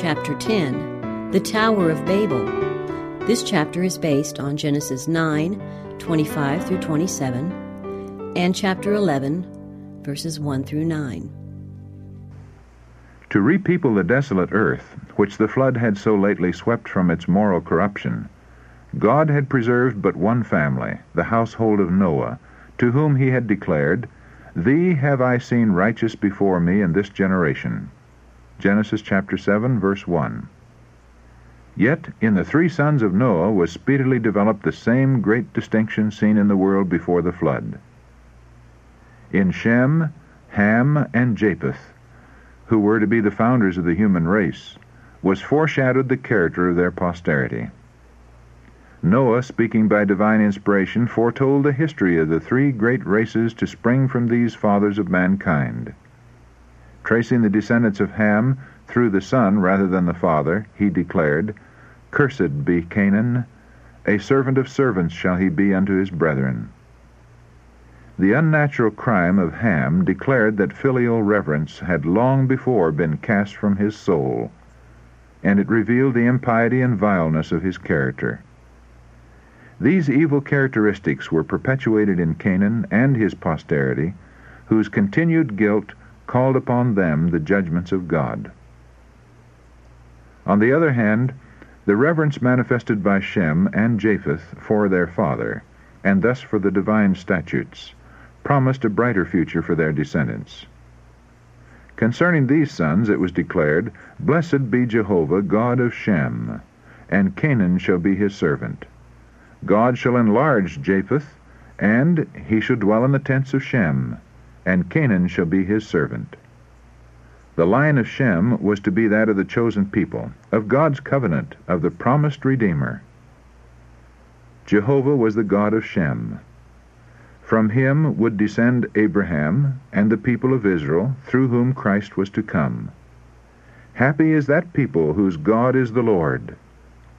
Chapter 10 The Tower of Babel. This chapter is based on Genesis 9 25 through 27 and chapter 11 verses 1 through 9. To repeople the desolate earth, which the flood had so lately swept from its moral corruption, God had preserved but one family, the household of Noah, to whom he had declared, Thee have I seen righteous before me in this generation. Genesis chapter 7, verse 1. Yet in the three sons of Noah was speedily developed the same great distinction seen in the world before the flood. In Shem, Ham, and Japheth, who were to be the founders of the human race, was foreshadowed the character of their posterity. Noah, speaking by divine inspiration, foretold the history of the three great races to spring from these fathers of mankind. Tracing the descendants of Ham through the son rather than the father, he declared, Cursed be Canaan, a servant of servants shall he be unto his brethren. The unnatural crime of Ham declared that filial reverence had long before been cast from his soul, and it revealed the impiety and vileness of his character. These evil characteristics were perpetuated in Canaan and his posterity, whose continued guilt called upon them the judgments of God. On the other hand, the reverence manifested by Shem and Japheth for their father, and thus for the divine statutes, promised a brighter future for their descendants. Concerning these sons it was declared, Blessed be Jehovah, God of Shem, and Canaan shall be his servant. God shall enlarge Japheth, and he shall dwell in the tents of Shem, and Canaan shall be his servant. The line of Shem was to be that of the chosen people, of God's covenant, of the promised Redeemer. Jehovah was the God of Shem. From him would descend Abraham and the people of Israel, through whom Christ was to come. Happy is that people whose God is the Lord.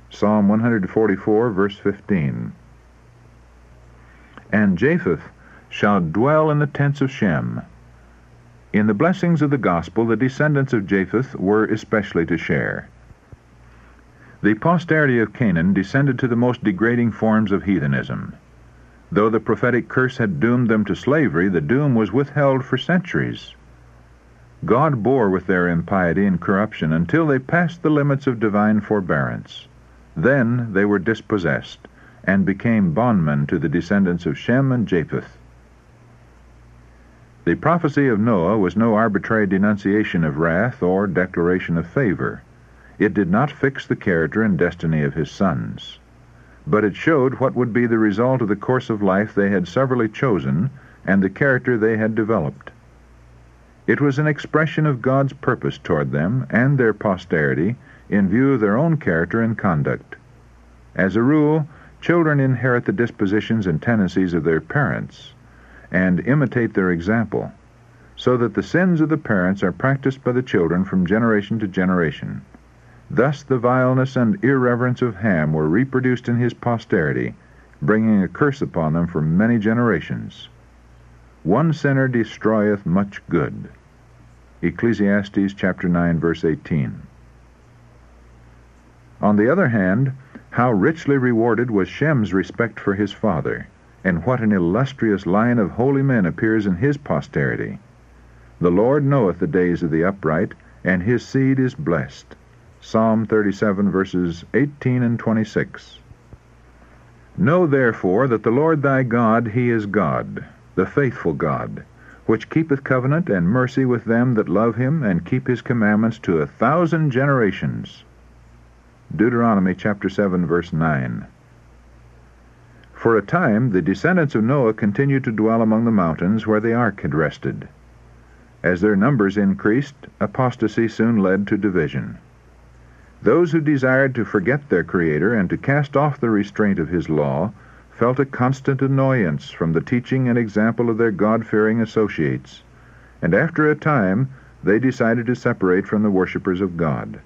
Psalm 144, verse 15. And Japheth shall dwell in the tents of Shem. In the blessings of the gospel, the descendants of Japheth were especially to share. The posterity of Canaan descended to the most degrading forms of heathenism. Though the prophetic curse had doomed them to slavery, the doom was withheld for centuries. God bore with their impiety and corruption until they passed the limits of divine forbearance. Then they were dispossessed, and became bondmen to the descendants of Shem and Japheth. The prophecy of Noah was no arbitrary denunciation of wrath or declaration of favor. It did not fix the character and destiny of his sons. But it showed what would be the result of the course of life they had severally chosen and the character they had developed. It was an expression of God's purpose toward them and their posterity in view of their own character and conduct. As a rule, children inherit the dispositions and tendencies of their parents and imitate their example, so that the sins of the parents are practiced by the children from generation to generation. Thus the vileness and irreverence of Ham were reproduced in his posterity, bringing a curse upon them for many generations. One sinner destroyeth much good. Ecclesiastes chapter 9 verse 18. On the other hand, how richly rewarded was Shem's respect for his father and what an illustrious line of holy men appears in his posterity. The Lord knoweth the days of the upright, and his seed is blessed. Psalm 37, verses 18 and 26. Know therefore that the Lord thy God, he is God, the faithful God, which keepeth covenant and mercy with them that love him, and keep his commandments to a thousand generations. Deuteronomy chapter 7, verse 9. For a time the descendants of Noah continued to dwell among the mountains where the ark had rested. As their numbers increased, apostasy soon led to division. Those who desired to forget their Creator and to cast off the restraint of His law felt a constant annoyance from the teaching and example of their God-fearing associates, and after a time they decided to separate from the worshippers of God.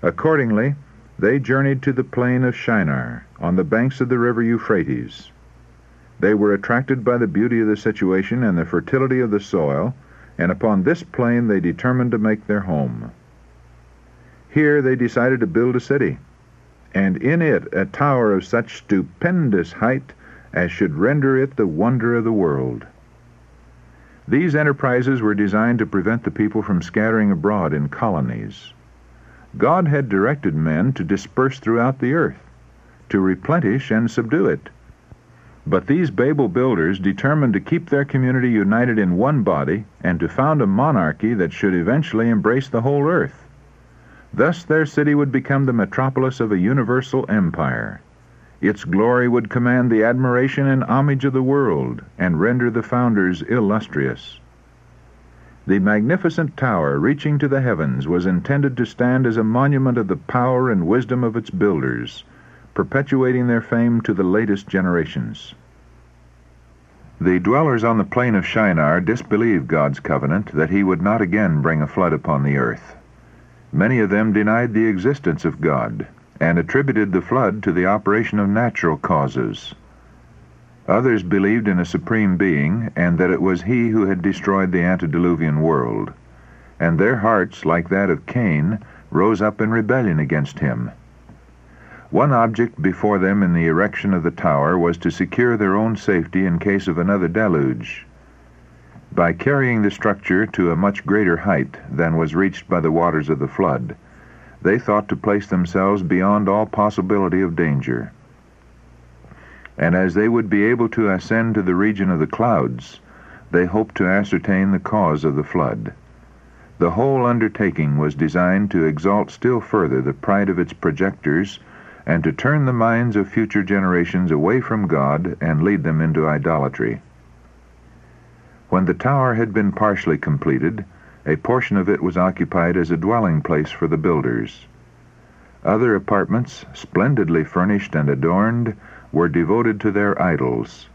Accordingly, they journeyed to the plain of Shinar, on the banks of the river Euphrates. They were attracted by the beauty of the situation and the fertility of the soil, and upon this plain they determined to make their home. Here they decided to build a city, and in it a tower of such stupendous height as should render it the wonder of the world. These enterprises were designed to prevent the people from scattering abroad in colonies. God had directed men to disperse throughout the earth, to replenish and subdue it. But these Babel builders determined to keep their community united in one body and to found a monarchy that should eventually embrace the whole earth. Thus their city would become the metropolis of a universal empire. Its glory would command the admiration and homage of the world, and render the founders illustrious. The magnificent tower reaching to the heavens was intended to stand as a monument of the power and wisdom of its builders, perpetuating their fame to the latest generations. The dwellers on the plain of Shinar disbelieved God's covenant that he would not again bring a flood upon the earth. Many of them denied the existence of God and attributed the flood to the operation of natural causes. Others believed in a supreme being, and that it was he who had destroyed the antediluvian world. And their hearts, like that of Cain, rose up in rebellion against him. One object before them in the erection of the tower was to secure their own safety in case of another deluge. By carrying the structure to a much greater height than was reached by the waters of the flood, they thought to place themselves beyond all possibility of danger. And as they would be able to ascend to the region of the clouds, they hoped to ascertain the cause of the flood. The whole undertaking was designed to exalt still further the pride of its projectors and to turn the minds of future generations away from God and lead them into idolatry. When the tower had been partially completed, a portion of it was occupied as a dwelling place for the builders. Other apartments, splendidly furnished and adorned, were devoted to their idols.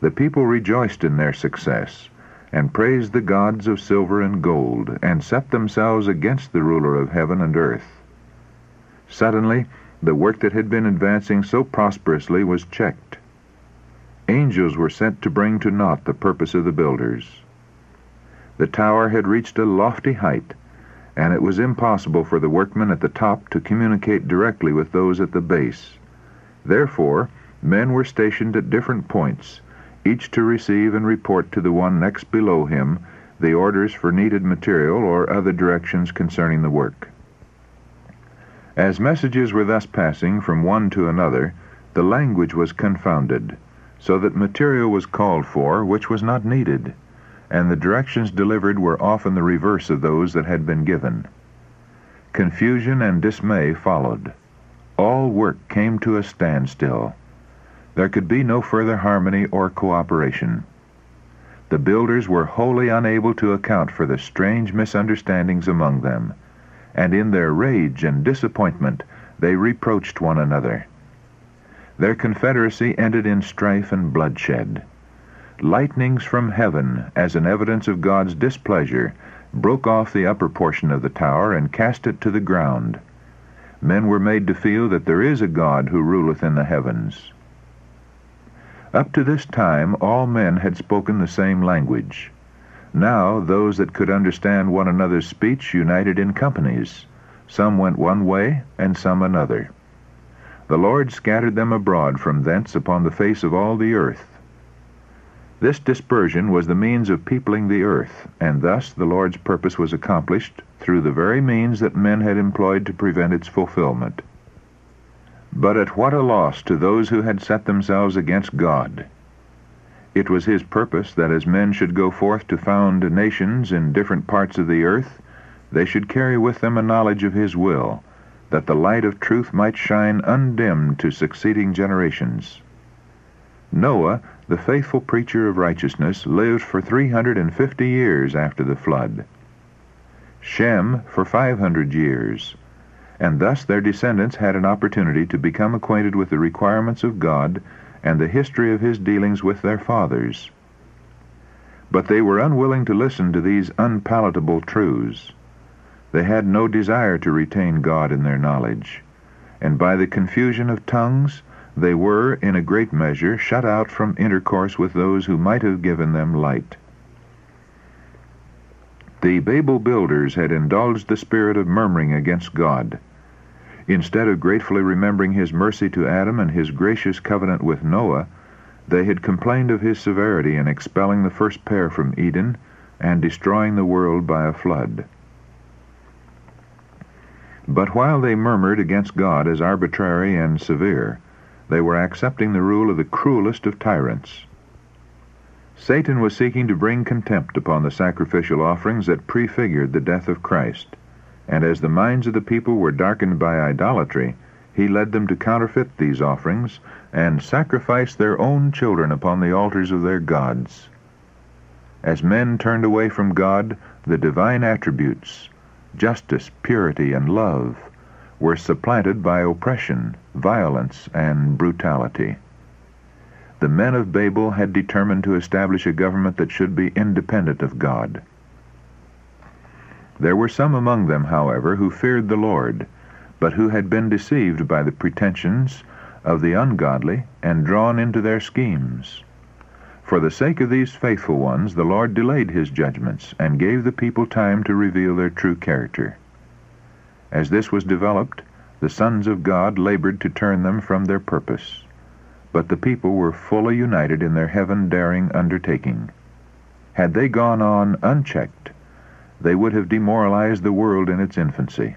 The people rejoiced in their success, and praised the gods of silver and gold, and set themselves against the ruler of heaven and earth. Suddenly, the work that had been advancing so prosperously was checked. Angels were sent to bring to naught the purpose of the builders. The tower had reached a lofty height, and it was impossible for the workmen at the top to communicate directly with those at the base. Therefore, men were stationed at different points, each to receive and report to the one next below him the orders for needed material or other directions concerning the work. As messages were thus passing from one to another, the language was confounded, so that material was called for which was not needed and the directions delivered were often the reverse of those that had been given. Confusion and dismay followed. All work came to a standstill. There could be no further harmony or cooperation. The builders were wholly unable to account for the strange misunderstandings among them, and in their rage and disappointment they reproached one another. Their confederacy ended in strife and bloodshed lightnings from heaven, as an evidence of God's displeasure, broke off the upper portion of the tower and cast it to the ground. Men were made to feel that there is a God who ruleth in the heavens. Up to this time all men had spoken the same language. Now those that could understand one another's speech united in companies. Some went one way, and some another. The Lord scattered them abroad from thence upon the face of all the earth. This dispersion was the means of peopling the earth, and thus the Lord's purpose was accomplished through the very means that men had employed to prevent its fulfillment. But at what a loss to those who had set themselves against God! It was his purpose that as men should go forth to found nations in different parts of the earth, they should carry with them a knowledge of his will, that the light of truth might shine undimmed to succeeding generations. Noah the faithful preacher of righteousness lived for 350 years after the flood. Shem for 500 years, and thus their descendants had an opportunity to become acquainted with the requirements of God and the history of his dealings with their fathers. But they were unwilling to listen to these unpalatable truths. They had no desire to retain God in their knowledge, and by the confusion of tongues they were, in a great measure, shut out from intercourse with those who might have given them light. The Babel builders had indulged the spirit of murmuring against God. Instead of gratefully remembering his mercy to Adam and his gracious covenant with Noah, they had complained of his severity in expelling the first pair from Eden and destroying the world by a flood. But while they murmured against God as arbitrary and severe, they were accepting the rule of the cruelest of tyrants. Satan was seeking to bring contempt upon the sacrificial offerings that prefigured the death of Christ, and as the minds of the people were darkened by idolatry, he led them to counterfeit these offerings and sacrifice their own children upon the altars of their gods. As men turned away from God, the divine attributes, justice, purity, and love, were supplanted by oppression, violence, and brutality the men of Babel had determined to establish a government that should be independent of God. There were some among them, however, who feared the Lord, but who had been deceived by the pretensions of the ungodly and drawn into their schemes. For the sake of these faithful ones, the Lord delayed his judgments and gave the people time to reveal their true character. As this was developed, the sons of God labored to turn them from their purpose but the people were fully united in their heaven-daring undertaking. Had they gone on unchecked, they would have demoralized the world in its infancy.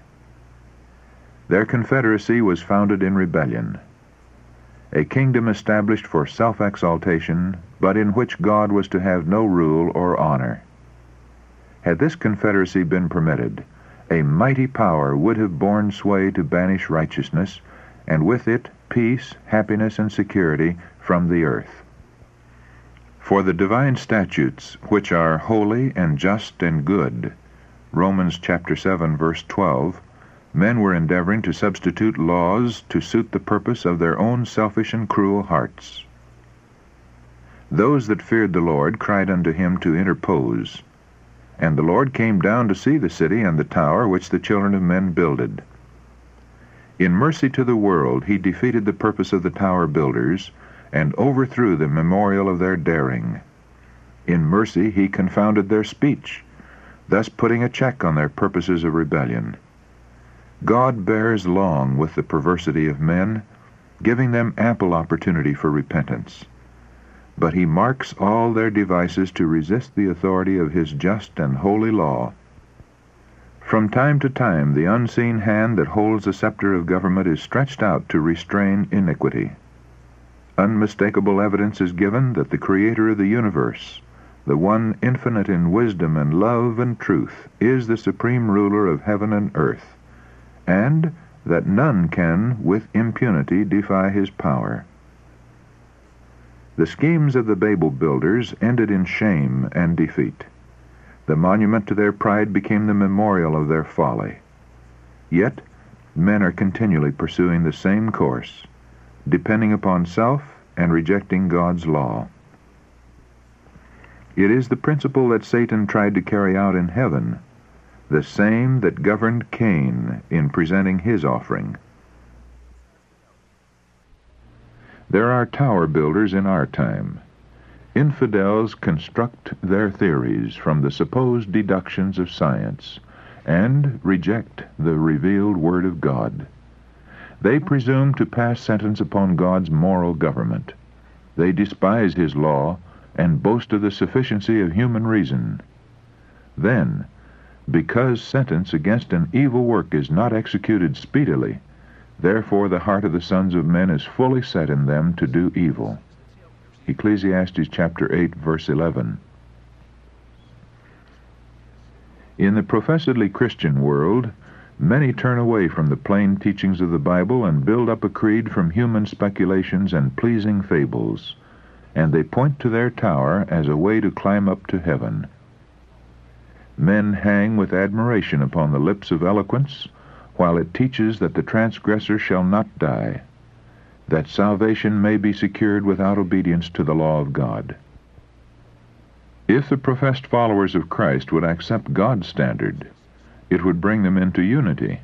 Their confederacy was founded in rebellion, a kingdom established for self-exaltation, but in which God was to have no rule or honor. Had this confederacy been permitted, a mighty power would have borne sway to banish righteousness, and with it peace, happiness, and security from the earth. For the divine statutes, which are holy and just and good, Romans chapter 7 verse 12, men were endeavoring to substitute laws to suit the purpose of their own selfish and cruel hearts. Those that feared the Lord cried unto him to interpose. And the Lord came down to see the city and the tower which the children of men builded. In mercy to the world, he defeated the purpose of the tower builders and overthrew the memorial of their daring. In mercy, he confounded their speech, thus putting a check on their purposes of rebellion. God bears long with the perversity of men, giving them ample opportunity for repentance. But he marks all their devices to resist the authority of his just and holy law from time to time the unseen hand that holds the scepter of government is stretched out to restrain iniquity. Unmistakable evidence is given that the Creator of the universe, the one infinite in wisdom and love and truth, is the supreme ruler of heaven and earth, and that none can with impunity defy his power. The schemes of the Babel builders ended in shame and defeat. The monument to their pride became the memorial of their folly. Yet, men are continually pursuing the same course, depending upon self and rejecting God's law. It is the principle that Satan tried to carry out in heaven, the same that governed Cain in presenting his offering. There are tower builders in our time Infidels construct their theories from the supposed deductions of science and reject the revealed Word of God. They presume to pass sentence upon God's moral government. They despise His law and boast of the sufficiency of human reason. Then, because sentence against an evil work is not executed speedily, therefore the heart of the sons of men is fully set in them to do evil. Ecclesiastes chapter 8, verse 11. In the professedly Christian world, many turn away from the plain teachings of the Bible and build up a creed from human speculations and pleasing fables, and they point to their tower as a way to climb up to heaven. Men hang with admiration upon the lips of eloquence, while it teaches that the transgressor shall not die that salvation may be secured without obedience to the law of God. If the professed followers of Christ would accept God's standard, it would bring them into unity.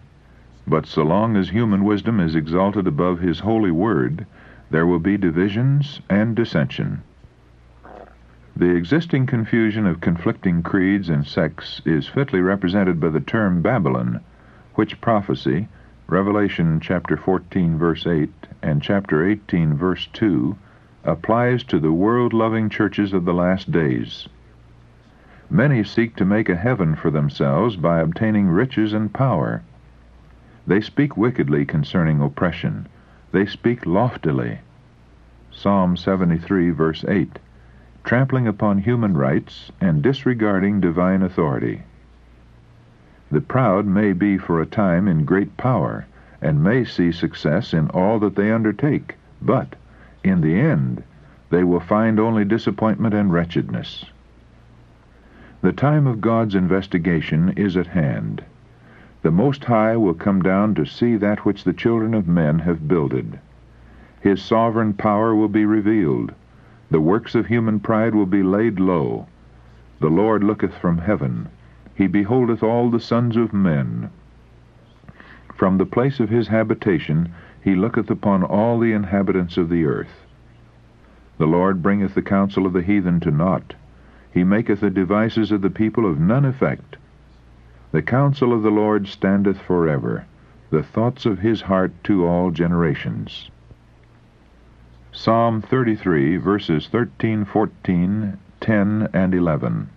But so long as human wisdom is exalted above His holy word, there will be divisions and dissension. The existing confusion of conflicting creeds and sects is fitly represented by the term Babylon, which prophecy, Revelation chapter 14 verse 8 and chapter 18 verse 2, applies to the world-loving churches of the last days. Many seek to make a heaven for themselves by obtaining riches and power. They speak wickedly concerning oppression. They speak loftily. Psalm 73 verse 8 trampling upon human rights and disregarding divine authority. The proud may be for a time in great power, and may see success in all that they undertake, but, in the end, they will find only disappointment and wretchedness. The time of God's investigation is at hand. The Most High will come down to see that which the children of men have builded. His sovereign power will be revealed, the works of human pride will be laid low. The Lord looketh from heaven. He beholdeth all the sons of men. From the place of his habitation he looketh upon all the inhabitants of the earth. The Lord bringeth the counsel of the heathen to naught. He maketh the devices of the people of none effect. The counsel of the Lord standeth forever, the thoughts of his heart to all generations. Psalm 33, verses 13, 14, 10, and 11.